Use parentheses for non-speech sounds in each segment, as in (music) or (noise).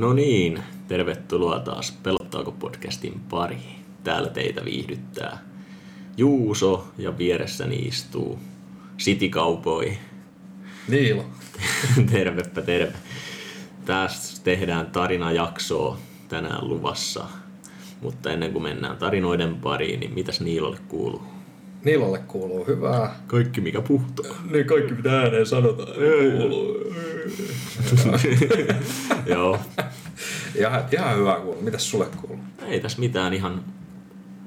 No niin, tervetuloa taas Pelottaako podcastin pariin. Täällä teitä viihdyttää Juuso ja vieressäni istuu City Cowboy. Niilo. (laughs) Tervepä terve. Tässä tehdään tarinajaksoa tänään luvassa. Mutta ennen kuin mennään tarinoiden pariin, niin mitäs Niilolle kuuluu? Niilolle kuuluu hyvää. Kaikki mikä puhtuu. Niin kaikki mitä ääneen sanotaan. Kuuluu. Joo, Ihan, ihan hyvää kuuluu. Mitäs sulle kuuluu? ei tässä mitään ihan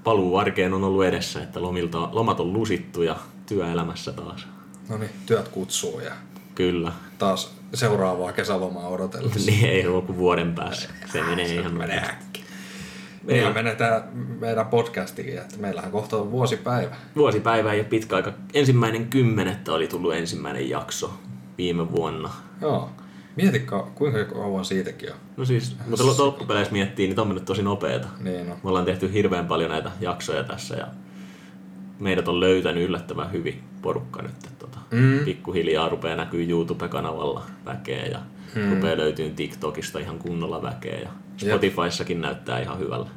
paluu arkeen on ollut edessä, että lomilta, lomat on lusittu ja työelämässä taas. No niin, työt kutsuu ja Kyllä. taas seuraavaa kesälomaa odotellessa. Niin ei ole kuin vuoden päässä. Se menee ihan menee äkki. Meillä- Meillä menee tää meidän podcastikin, että meillähän kohta on vuosipäivä. Vuosipäivä ja pitkä aika. Ensimmäinen kymmenettä oli tullut ensimmäinen jakso viime vuonna. Joo. Mietitkö, kuinka kauan siitäkin on? No siis, mutta lo- loppupeleissä miettii, niin on mennyt tosi nopeeta. Niin no. Me ollaan tehty hirveän paljon näitä jaksoja tässä ja meidät on löytänyt yllättävän hyvin porukka nyt. Että tota, Mm. Pikkuhiljaa rupeaa näkyy YouTube-kanavalla väkeä ja Mm. rupeaa löytyy TikTokista ihan kunnolla väkeä ja Spotifyssakin näyttää ihan hyvällä.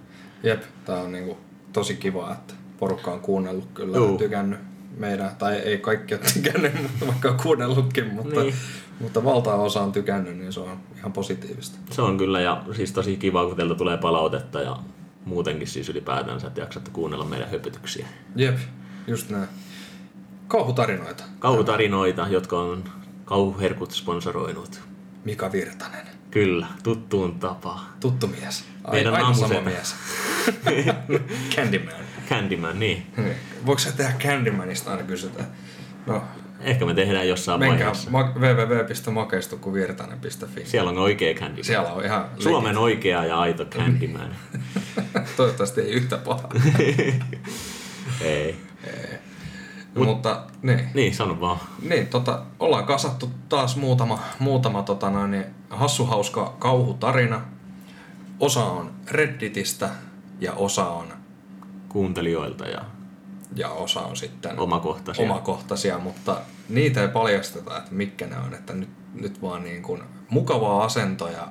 Jep, tää on niinku tosi kiva, että porukka on kuunnellut kyllä Juu. ja tykännyt meidän, tai ei kaikki ole tykännyt, (laughs) mutta vaikka on kuunnellutkin, mutta, Niin. mutta valtaosa on tykännyt, niin se on ihan positiivista. Se on kyllä ja siis tosi kiva, kun teiltä tulee palautetta ja muutenkin siis ylipäätänsä, että jaksatte kuunnella meidän höpötyksiä. Jep, just näin. Kauhutarinoita. Kauhutarinoita, jotka on kauhuherkut sponsoroinut. Mika Virtanen. Kyllä, tuttuun tapaan. Tuttu mies. Ai, Meidän aina sama mies. (laughs) Candyman. Candyman, niin. Voiko sä tehdä Candymanista aina kysytään? No, Ehkä me tehdään jossain menkää vaiheessa. ma- www.makeistukuvirtanen.fi. Siellä on oikea Candyman. Siellä on ihan Suomen oikea ja aito (laughs) Candyman. Toivottavasti ei yhtä paha. (laughs) Ei. Mut, Mutta niin. Niin, sano vaan. Niin, tota, ollaan kasattu taas muutama, muutama tota noin, niin hassuhauska kauhutarina. Osa on Redditistä ja osa on, Kuuntelijoilta ja ja osa on sitten omakohtaisia. omakohtaisia, mutta niitä ei paljasteta, että mitkä ne on. Että nyt, nyt vaan niin kuin mukavaa asento ja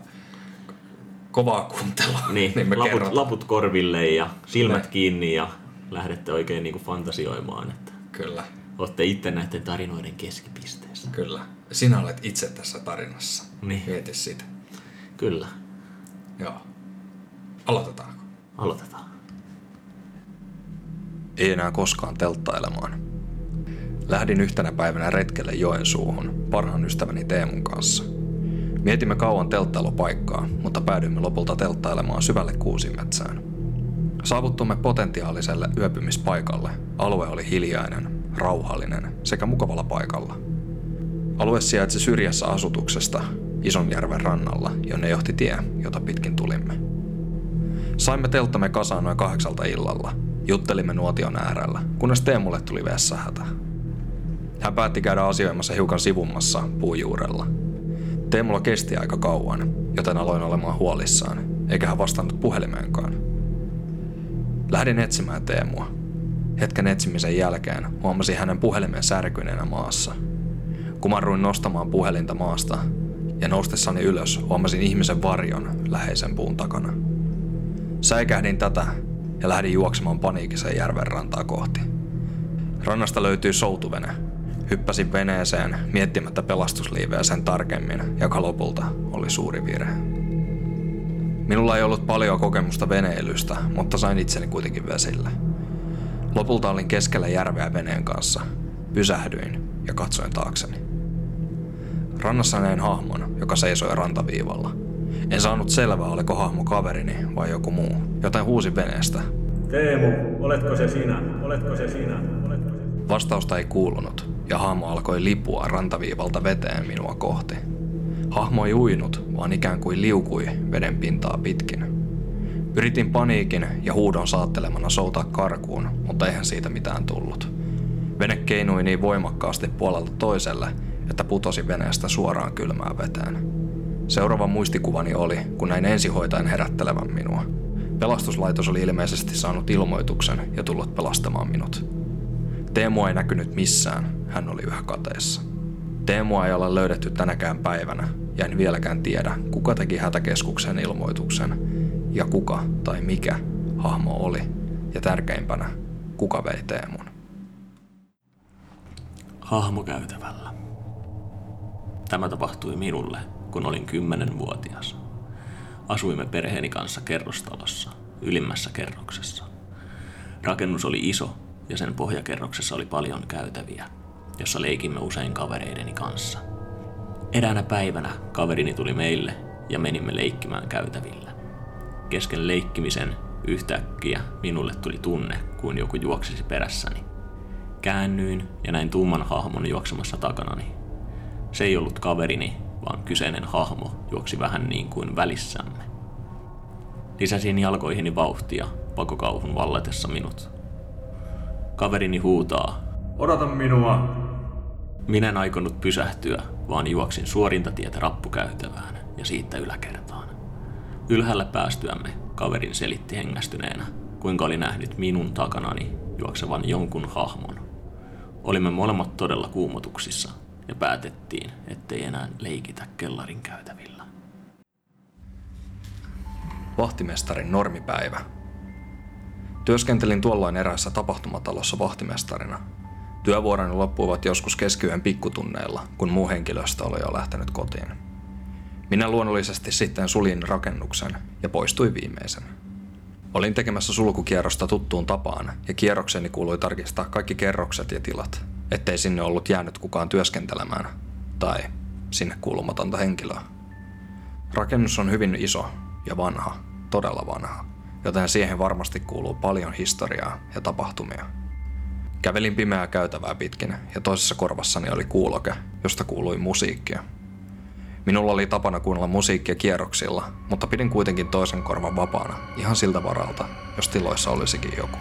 kovaa kuuntelua. (laughs) Niin, niin me laput, kerrotaan. laput korville ja silmät Ne. kiinni ja lähdette oikein niinku fantasioimaan, että Kyllä, olette itse näiden tarinoiden keskipisteessä. kyllä. Sinä olet itse tässä tarinassa. Niin. Mieti sitä. Kyllä. Joo. Aloitetaanko? Aloitetaan. Ei enää koskaan telttailemaan. Lähdin yhtenä päivänä retkelle Joensuuhun parhaan ystäväni Teemun kanssa. Mietimme kauan telttailupaikkaa, mutta päädyimme lopulta telttailemaan syvälle kuusimetsään. Saavuttumme potentiaaliselle yöpymispaikalle. Alue oli hiljainen, rauhallinen sekä mukavalla paikalla. Alue sijaitsi syrjässä asutuksesta, Isonjärven rannalla, jonne johti tie, jota pitkin tulimme. Saimme telttamme kasaan noin kahdeksalta illalla. Juttelimme nuotion äärellä, kunnes Teemulle tuli vessahätä. Hän päätti käydä asioimassa hiukan sivummassa puujuurella. Teemulla kesti aika kauan, joten aloin olemaan huolissaan, eikä hän vastannut puhelimeenkaan. Lähdin etsimään Teemua. Hetken etsimisen jälkeen huomasin hänen puhelimen särkyneenä maassa. Kumarruin nostamaan puhelinta maasta, ja noustessani ylös huomasin ihmisen varjon läheisen puun takana. Säikähdin tätä ja lähdin juoksemaan paniikisen järven rantaa kohti. Rannasta löytyi soutuvene. Hyppäsin veneeseen miettimättä pelastusliiveä sen tarkemmin, joka lopulta oli suuri virhe. Minulla ei ollut paljon kokemusta veneilystä, mutta sain itseni kuitenkin vesille. Lopulta olin keskellä järveä veneen kanssa. Pysähdyin ja katsoin taakseni. Rannassa näin hahmon, joka seisoi rantaviivalla. En saanut selvää, oliko hahmo kaverini vai joku muu, joten huusin veneestä. Teemu, oletko se sinä? Oletko se sinä? Oletko se Vastausta ei kuulunut, ja hahmo alkoi lipua rantaviivalta veteen minua kohti. Hahmo ei uinut, vaan ikään kuin liukui veden pintaa pitkin. Yritin paniikin ja huudon saattelemana soutaa karkuun, mutta eihän siitä mitään tullut. Vene keinui niin voimakkaasti puolelta toiselle, että putosi veneestä suoraan kylmään veteen. Seuraava muistikuvani oli, kun näin ensihoitajan herättelevän minua. Pelastuslaitos oli ilmeisesti saanut ilmoituksen ja tullut pelastamaan minut. Teemua ei näkynyt missään, hän oli yhä kateessa. Teemua ei ole löydetty tänäkään päivänä, ja en vieläkään tiedä, kuka teki hätäkeskuksen ilmoituksen ja kuka tai mikä hahmo oli ja tärkeimpänä, kuka vei Teemun. Hahmokäytävällä. Tämä tapahtui minulle, kun olin kymmenenvuotias. Asuimme perheeni kanssa kerrostalossa, ylimmässä kerroksessa. Rakennus oli iso ja sen pohjakerroksessa oli paljon käytäviä, jossa leikimme usein kavereideni kanssa. Eräänä päivänä kaverini tuli meille ja menimme leikkimään käytävillä. Kesken leikkimisen yhtäkkiä minulle tuli tunne, kuin joku juoksisi perässäni. Käännyin ja näin tumman hahmon juoksemassa takanani. Se ei ollut kaverini, vaan kyseinen hahmo juoksi vähän niin kuin välissämme. Lisäsin jalkoihini vauhtia pakokauhun vallatessa minut. Kaverini huutaa. Odota minua! Minä en aikonut pysähtyä, vaan juoksin suorinta tietä rappukäytävään ja siitä yläkertaan. Ylhäällä päästyämme kaverin selitti hengästyneenä, kuinka oli nähnyt minun takanani juoksevan jonkun hahmon. Olimme molemmat todella kuumotuksissa ja päätettiin, ettei enää leikitä kellarin käytävillä. Vahtimestarin normipäivä. Työskentelin tuolloin eräässä tapahtumatalossa vahtimestarina. Työvuoroni loppuivat joskus keskiyön pikkutunneilla, kun muu henkilöstö oli jo lähtenyt kotiin. Minä luonnollisesti sitten suljin rakennuksen ja poistuin viimeisen. Olin tekemässä sulkukierrosta tuttuun tapaan ja kierrokseni kuului tarkistaa kaikki kerrokset ja tilat, ettei sinne ollut jäänyt kukaan työskentelemään tai sinne kuulumatonta henkilöä. Rakennus on hyvin iso ja vanha, todella vanha, joten siihen varmasti kuuluu paljon historiaa ja tapahtumia. Kävelin pimeää käytävää pitkin ja toisessa korvassani oli kuuloke, josta kuului musiikkia. Minulla oli tapana kuunnella musiikkia kierroksilla, mutta pidin kuitenkin toisen korvan vapaana, ihan siltä varalta, jos tiloissa olisikin joku.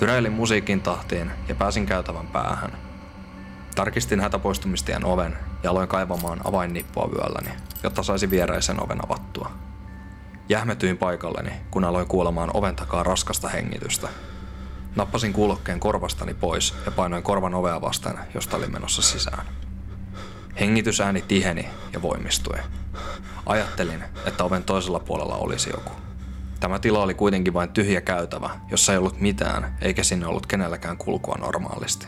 Hyräilin musiikin tahtiin ja pääsin käytävän päähän. Tarkistin hätäpoistumistien oven ja aloin kaivamaan avainnippua vyölläni, jotta saisi viereisen oven avattua. Jähmetyin paikalleni, kun aloin kuulemaan oven takaa raskasta hengitystä. Nappasin kuulokkeen korvastani pois ja painoin korvan ovea vasten, josta oli menossa sisään. Hengitysääni tiheni ja voimistui. Ajattelin, että oven toisella puolella olisi joku. Tämä tila oli kuitenkin vain tyhjä käytävä, jossa ei ollut mitään, eikä sinne ollut kenelläkään kulkua normaalisti.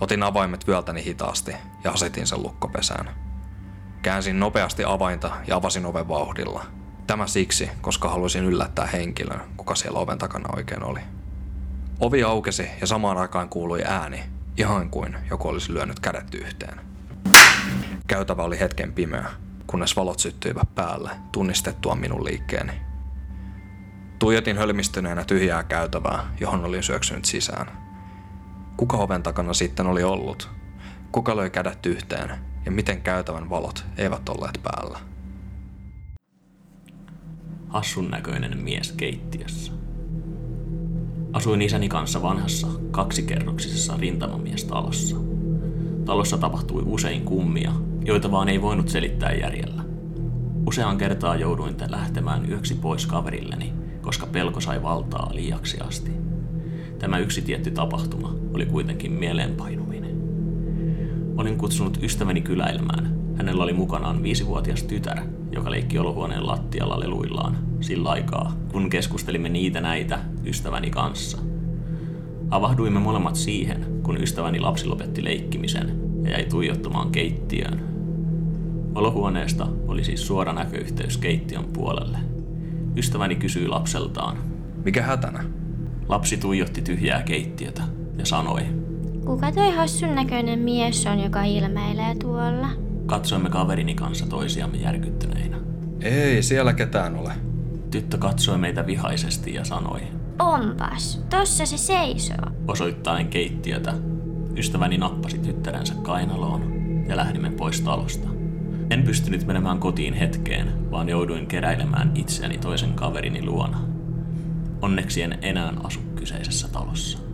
Otin avaimet vyöltäni hitaasti ja asetin sen lukkopesään. Käänsin nopeasti avainta ja avasin oven vauhdilla. Tämä siksi, koska halusin yllättää henkilön, kuka siellä oven takana oikein oli. Ovi aukesi ja samaan aikaan kuului ääni, ihan kuin joku olisi lyönyt kädet yhteen. Käytävä oli hetken pimeä, kunnes valot syttyivät päälle tunnistettua minun liikkeeni. Tuijotin hölmistyneenä tyhjää käytävää, johon olin syöksynyt sisään. Kuka oven takana sitten oli ollut? Kuka löi kädet yhteen ja miten käytävän valot eivät olleet päällä? Hassun näköinen mies keittiössä. Asuin isäni kanssa vanhassa kaksikerroksisessa rintamamiestalossa. Talossa tapahtui usein kummia, joita vaan ei voinut selittää järjellä. Useaan kertaa jouduin lähtemään yöksi pois kaverilleni, koska pelko sai valtaa liiaksi asti. Tämä yksi tietty tapahtuma oli kuitenkin mieleenpainuminen. Olin kutsunut ystäväni kyläilmään. Hänellä oli mukanaan viisivuotias tytär, joka leikki olohuoneen lattialla leluillaan sillä aikaa, kun keskustelimme niitä näitä ystäväni kanssa. Havahduimme molemmat siihen, kun ystäväni lapsi lopetti leikkimisen ja jäi tuijottamaan keittiöön. Olohuoneesta oli siis suora näköyhteys keittiön puolelle. Ystäväni kysyi lapseltaan. Mikä hätänä? Lapsi tuijotti tyhjää keittiötä ja sanoi. Kuka toi hassun näköinen mies on, joka ilmeilee tuolla? Katsoimme kaverini kanssa toisiamme järkyttyneinä. Ei siellä ketään ole. Tyttö katsoi meitä vihaisesti ja sanoi. Onpas, tossa se seisoo. Osoittaen keittiötä, ystäväni nappasi tyttärensä kainaloon ja lähdimme pois talosta. En pystynyt menemään kotiin hetkeen, vaan jouduin keräilemään itseäni toisen kaverini luona. Onneksi en enää asu kyseisessä talossa.